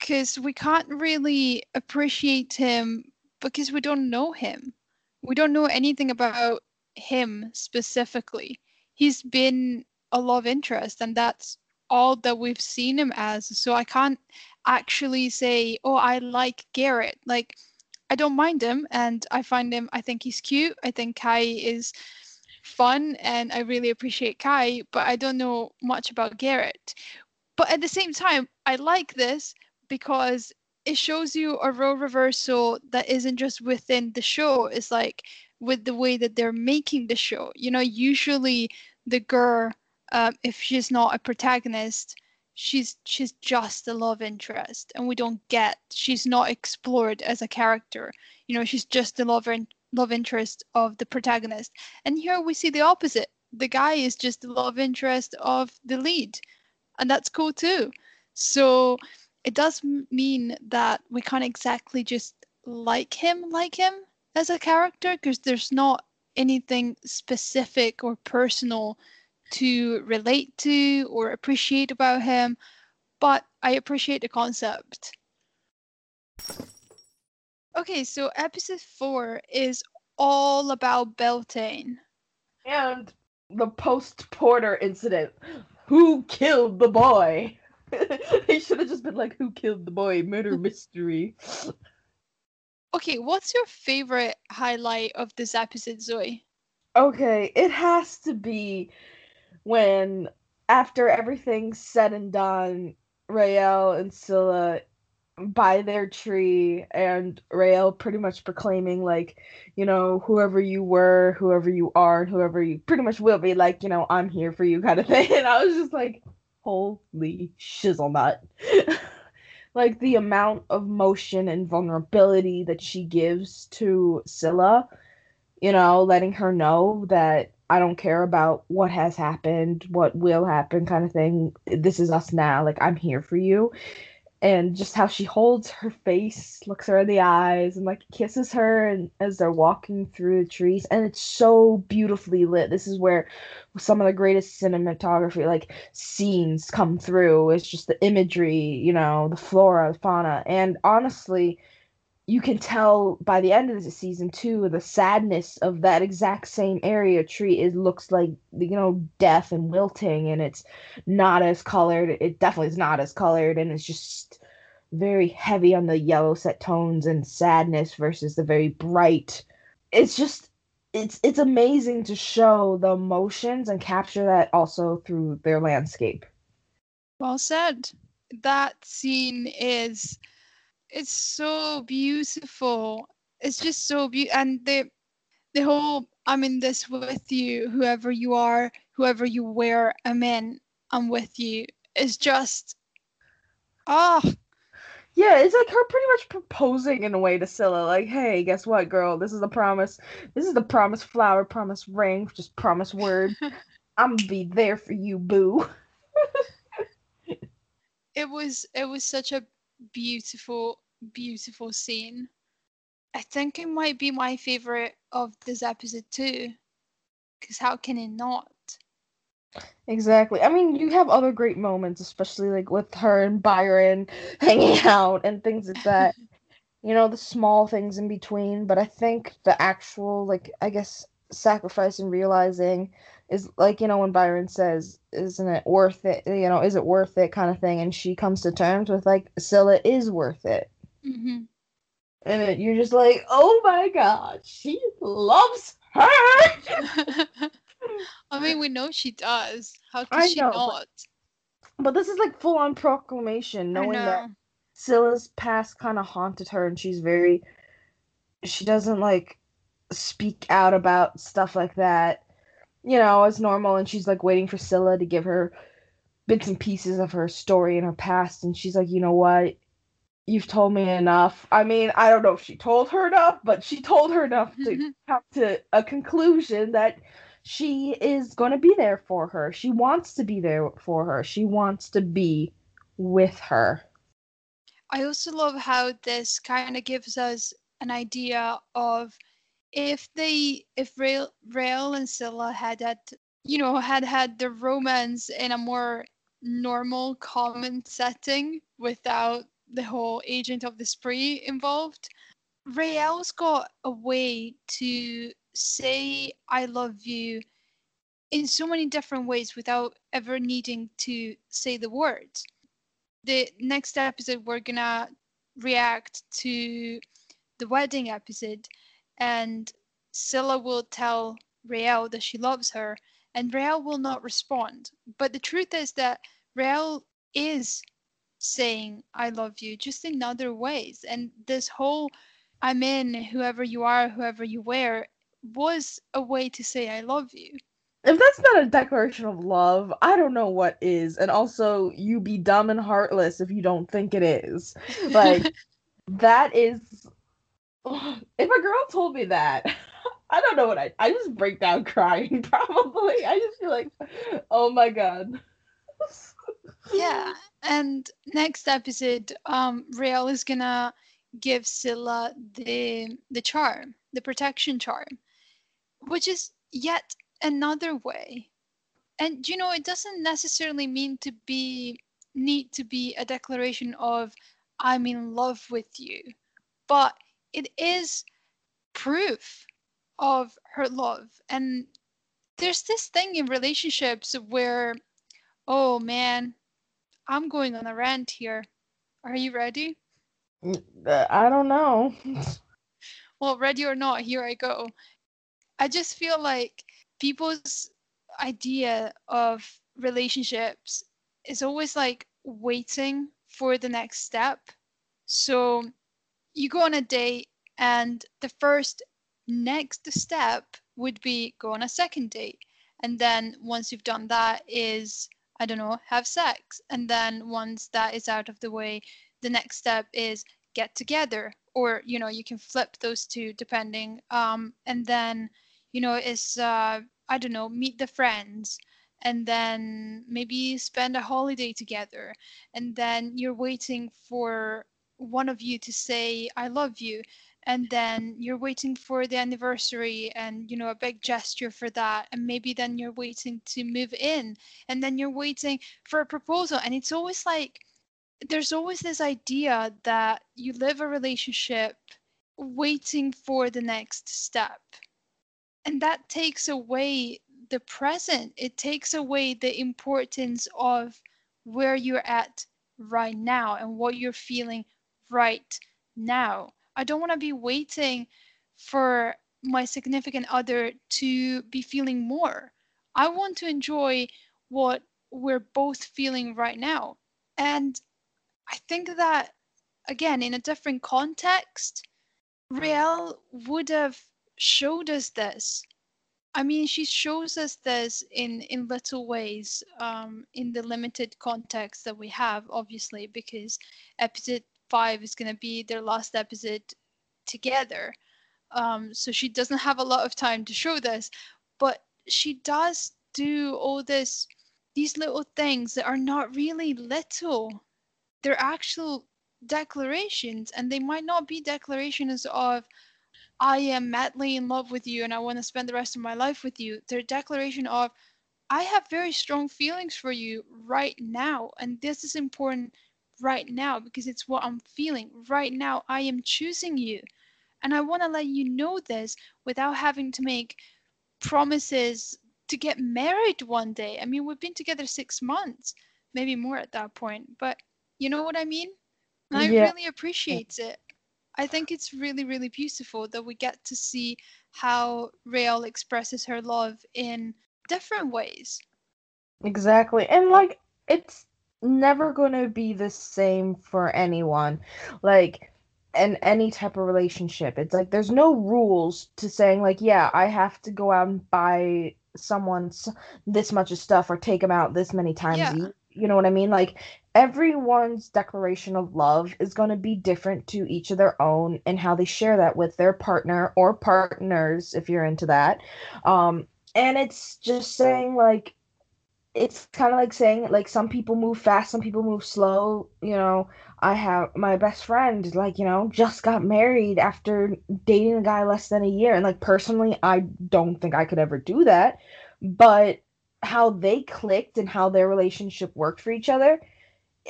because we can't really appreciate him because we don't know him. We don't know anything about him specifically. He's been a love interest, and that's all that we've seen him as. So I can't actually say, oh, I like Gerit. Like, I don't mind him, and I find him. I think he's cute. I think Kai is fun, and I really appreciate Kai. But I don't know much about Gerit. But at the same time, I like this because it shows you a role reversal that isn't just within the show. It's like with the way that they're making the show. You know, usually the girl, um, if she's not a protagonist, she's she's just a love interest, and we don't get she's not explored as a character. You know, she's just the love in, love interest of the protagonist. And here we see the opposite. The guy is just the love interest of the lead, and that's cool too. So it does mean that we can't exactly just like him like him as a character because there's not anything specific or personal to relate to or appreciate about him, but I appreciate the concept. Okay, so episode four is all about Beltane. And the post Porter incident. Who killed the boy? they should have just been like, Who killed the boy? Murder mystery. Okay, what's your favorite highlight of this episode, Zoe? Okay, it has to be when after everything's said and done, Raelle and Scylla by their tree and Raelle pretty much proclaiming like, you know, whoever you were, whoever you are, and whoever you pretty much will be, like, you know, I'm here for you kind of thing. And I was just like, holy shizzle nut. like the amount of motion and vulnerability that she gives to Scylla, you know, letting her know that I don't care about what has happened, what will happen, kind of thing. This is us now. Like, I'm here for you. And just how she holds her face, looks her in the eyes, and like kisses her and as they're walking through the trees. And it's so beautifully lit. This is where some of the greatest cinematography, like scenes, come through. It's just the imagery, you know, the flora, the fauna. And honestly, you can tell by the end of the season too the sadness of that exact same area tree. It looks like you know death and wilting and it's not as colored. It definitely is not as colored and it's just very heavy on the yellow set tones and sadness versus the very bright. It's just it's it's amazing to show the emotions and capture that also through their landscape. Well said. That scene is it's so beautiful. It's just so beautiful, and the the whole I'm in this with you, whoever you are, whoever you were, I'm in, I'm with you. Is just ah. Oh. Yeah, it's like her pretty much proposing in a way to Scylla, like, hey, guess what, girl? This is the promise. This is the promise flower, promise ring, just promise word. I'm gonna be there for you, boo. it was it was such a beautiful beautiful scene. I think it might be my favorite of this episode too. Because how can it not? Exactly. I mean, you have other great moments, especially like with her and Byron hanging out and things like that. you know, the small things in between. But I think the actual, like, I guess, sacrifice and realizing is like, you know, when Byron says, Isn't it worth it? You know, is it worth it kind of thing? And she comes to terms with, like, Scylla is worth it. Mm-hmm. And it, you're just like, oh my god, she loves her. I mean, we know she does. How can I she know, not? But, but, this is like full on proclamation, knowing that Scylla's past kind of haunted her, and she's very. She doesn't like speak out about stuff like that, you know, as normal, and she's like waiting for Scylla to give her bits and pieces of her story and her past, and she's like, you know what, you've told me enough. I mean, I don't know if she told her enough, but she told her enough to come to a conclusion that she is going to be there for her. She wants to be there for her. She wants to be with her. I also love how this kind of gives us an idea of if they if Raelle, Raelle and Scylla had had you know had had the romance in a more normal common setting without the whole agent of the spree involved. Raelle's got a way to say I love you in so many different ways without ever needing to say the words. The next episode we're gonna react to the wedding episode, and Scylla will tell Raelle that she loves her, and Raelle will not respond. But the truth is that Raelle is saying I love you just in other ways. And this whole I'm in whoever you are, whoever you were was a way to say I love you. If that's not a declaration of love, I don't know what is. And also, you be dumb and heartless if you don't think it is. Like, that is. If a girl told me that, I don't know what I. I just break down crying, probably. I just feel like, oh my god. Yeah, and next episode, um, Raelle is gonna give Scylla the the charm, the protection charm, which is yet another way. And you know, it doesn't necessarily mean to be need to be a declaration of I'm in love with you, but it is proof of her love. And there's this thing in relationships where, oh man, I'm going on a rant here. Are you ready? Uh, I don't know. well, ready or not, here I go. I just feel like people's idea of relationships is always like waiting for the next step. So you go on a date, and the first next step would be go on a second date. And then once you've done that, is I don't know, have sex. And then once that is out of the way, the next step is get together. Or, you know, you can flip those two depending. Um, and then, you know, is uh, I don't know, meet the friends and then maybe spend a holiday together. And then you're waiting for one of you to say, I love you. And then you're waiting for the anniversary and, you know, a big gesture for that. And maybe then you're waiting to move in. And then you're waiting for a proposal. And it's always like, there's always this idea that you live a relationship waiting for the next step and that takes away the present it takes away the importance of where you're at right now and what you're feeling right now i don't want to be waiting for my significant other to be feeling more i want to enjoy what we're both feeling right now and i think that again in a different context Raelle would have showed us this. I mean, she shows us this in in little ways, um, in the limited context that we have, obviously, because episode five is going to be their last episode together. Um, so she doesn't have a lot of time to show this, but she does do all this, these little things that are not really little. They're actual declarations, and they might not be declarations of I am madly in love with you and I want to spend the rest of my life with you. Their declaration of, I have very strong feelings for you right now. And this is important right now because it's what I'm feeling. Right now, I am choosing you. And I want to let you know this without having to make promises to get married one day. I mean, we've been together six months, maybe more at that point. But you know what I mean? And I Yeah. really appreciate it. I think it's really, really beautiful that we get to see how Raelle expresses her love in different ways. Exactly. And like it's never going to be the same for anyone. Like in any type of relationship. It's like there's no rules to saying like, yeah, I have to go out and buy someone this much of stuff or take them out this many times Yeah. You know what I mean? Like everyone's declaration of love is going to be different to each of their own and how they share that with their partner or partners if you're into that. Um and it's just saying like it's kind of like saying like some people move fast some people move slow you know. I have my best friend like you know just got married after dating a guy less than a year and like personally i don't think i could ever do that but how they clicked and how their relationship worked for each other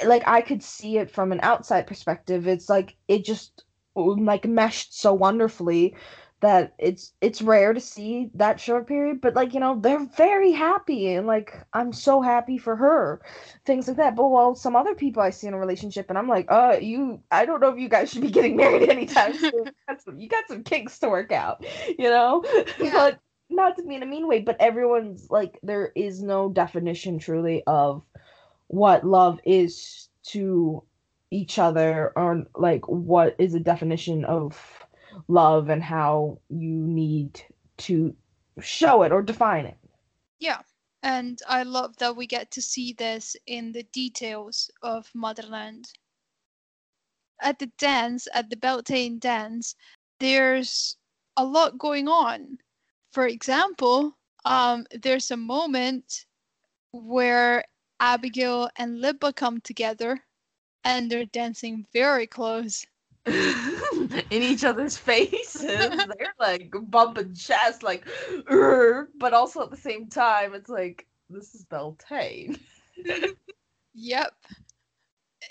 like i could see it from an outside perspective. It's like it just like meshed so wonderfully that it's it's rare to see that short period but like you know they're very happy and like i'm so happy for her things like that. But well some other people i see in a relationship and i'm like uh you i don't know if you guys should be getting married anytime soon. You, got some, you got some kinks to work out you know? Yeah. but not to be in a mean way but everyone's like there is no definition truly of what love is to each other or like what is a definition of love and how you need to show it or define it. Yeah. And I love that we get to see this in the details of Motherland. At the dance, at the Beltane dance, there's a lot going on. For example, um, there's a moment where Abigail and Libba come together and they're dancing very close. in each other's faces. They're like bumping chest, like, but also at the same time, it's like, this is Beltane. Yep.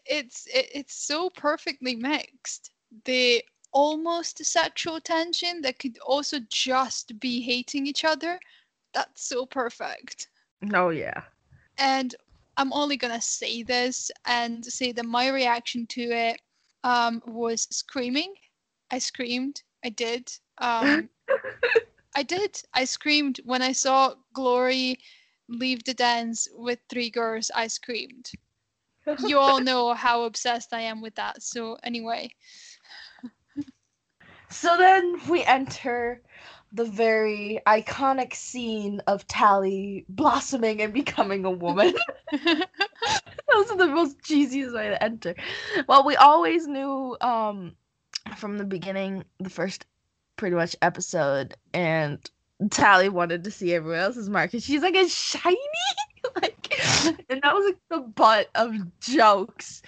It's it, it's so perfectly mixed. The almost sexual tension that could also just be hating each other. That's so perfect. Oh, yeah. And I'm only gonna say this and say that my reaction to it um, was screaming. I screamed. I did. Um, I did. I screamed when I saw Glory leave the dance with three girls. I screamed. You all know how obsessed I am with that. So anyway, So then we enter the very iconic scene of Tally blossoming and becoming a woman. Those are the most cheesiest way to enter. Well, we always knew um from the beginning, the first pretty much episode, and Tally wanted to see everyone else's mark, and she's like, "It's shiny," like, and that was like the butt of jokes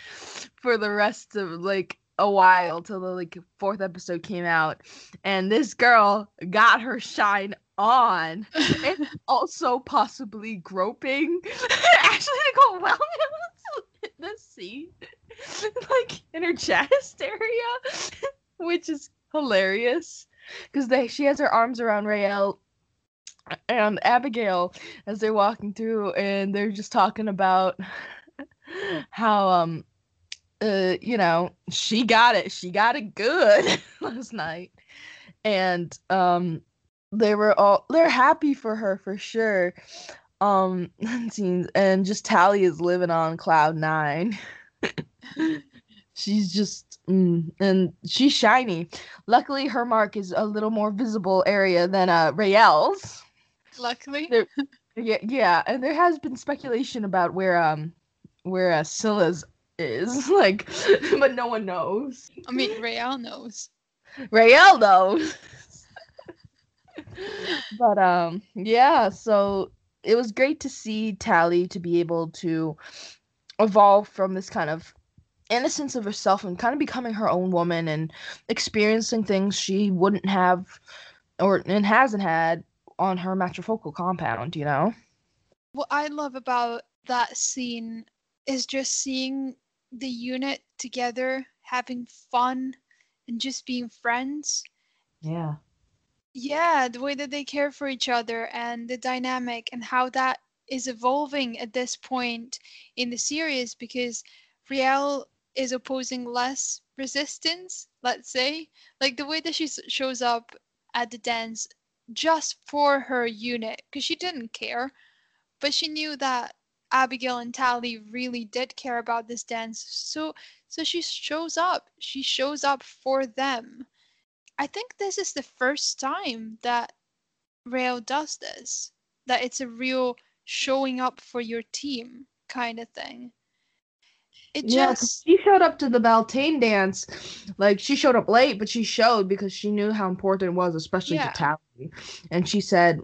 for the rest of like a while till the like fourth episode came out, and this girl got her shine on and also possibly groping. Ashley Nicole oh, Wellman in seat, like in her chest area, which is hilarious because they she has her arms around Raelle and Abigail as they're walking through, and they're just talking about how um uh you know she got it she got it good last night. And um they were all they're happy for her for sure um scenes and just tally is living on cloud nine she's just mm, and she's shiny luckily her mark is a little more visible area than uh Raelle's luckily. There- yeah yeah and there has been speculation about where um where uh, scylla's is like but no one knows I mean, Raelle knows. Raelle knows. but um yeah, so it was great to see Tally to be able to evolve from this kind of innocence of herself and kind of becoming her own woman and experiencing things she wouldn't have or and hasn't had on her matrifocal compound, you know? What I love about that scene is just seeing the unit together, having fun, and just being friends. Yeah. Yeah, the way that they care for each other and the dynamic and how that is evolving at this point in the series because Raelle is opposing less resistance, let's say. Like the way that she shows up at the dance just for her unit because she didn't care, but she knew that Abigail and Tally really did care about this dance. So so she shows up. She shows up for them. I think this is the first time that Raelle does this. That it's a real showing up for your team kind of thing. It Yeah, just she showed up to the Beltane dance. Like she showed up late, but she showed because she knew how important it was, especially Yeah. to Tally. And she said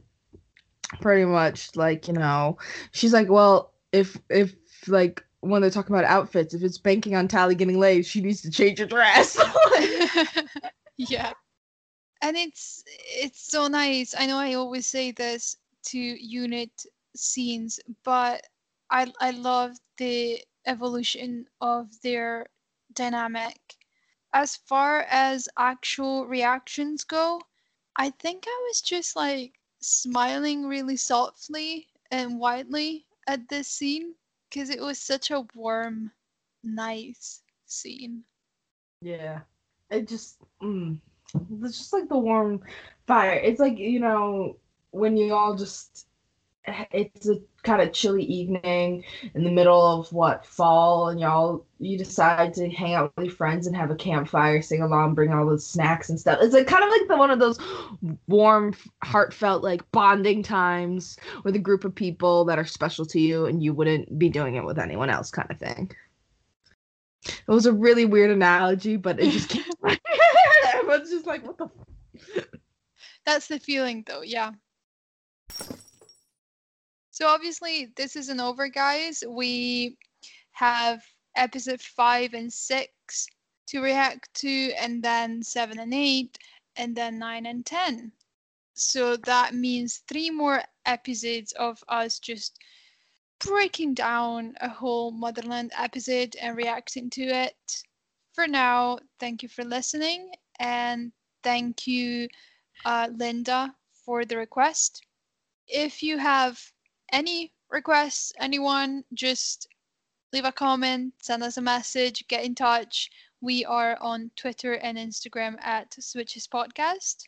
pretty much like, you know, she's like, Well, if if like when they're talking about outfits, if it's banking on Tally getting laid, she needs to change her dress. yeah. And it's it's so nice. I know I always say this to unit scenes, but I I love the evolution of their dynamic. As far as actual reactions go, I think I was just like smiling really softly and widely at this scene because it was such a warm, nice scene. Yeah. It just mm, it's just like the warm fire. It's like, you know, when you all just it's a kind of chilly evening in the middle of what fall and y'all you decide to hang out with your friends and have a campfire sing along bring all those snacks and stuff it's like kind of like the one of those warm heartfelt like bonding times with a group of people that are special to you and you wouldn't be doing it with anyone else kind of thing it was a really weird analogy but it just came just like what the f-? That's the feeling though, yeah. So obviously this isn't over, guys. We have episode five and six to react to, and then seven and eight, and then nine and ten. So that means three more episodes of us just breaking down a whole Motherland episode and reacting to it. For now, thank you for listening, and thank you, uh, Linda, for the request. If you have any requests, anyone, just leave a comment, send us a message, get in touch. We are on Twitter and Instagram at Switches Podcast.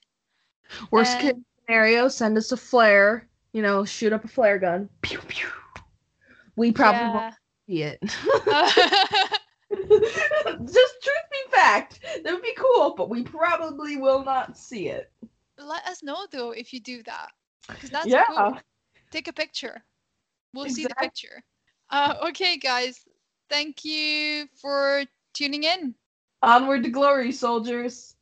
worst case scenario send us a flare you know shoot up a flare gun pew pew we probably won't see it Just truth be fact, that would be cool, but we probably will not see it. Let us know though if you do that, because that's yeah. cool. Take a picture. We'll see the picture. Uh, okay, guys. Thank you for tuning in. Onward to glory, soldiers.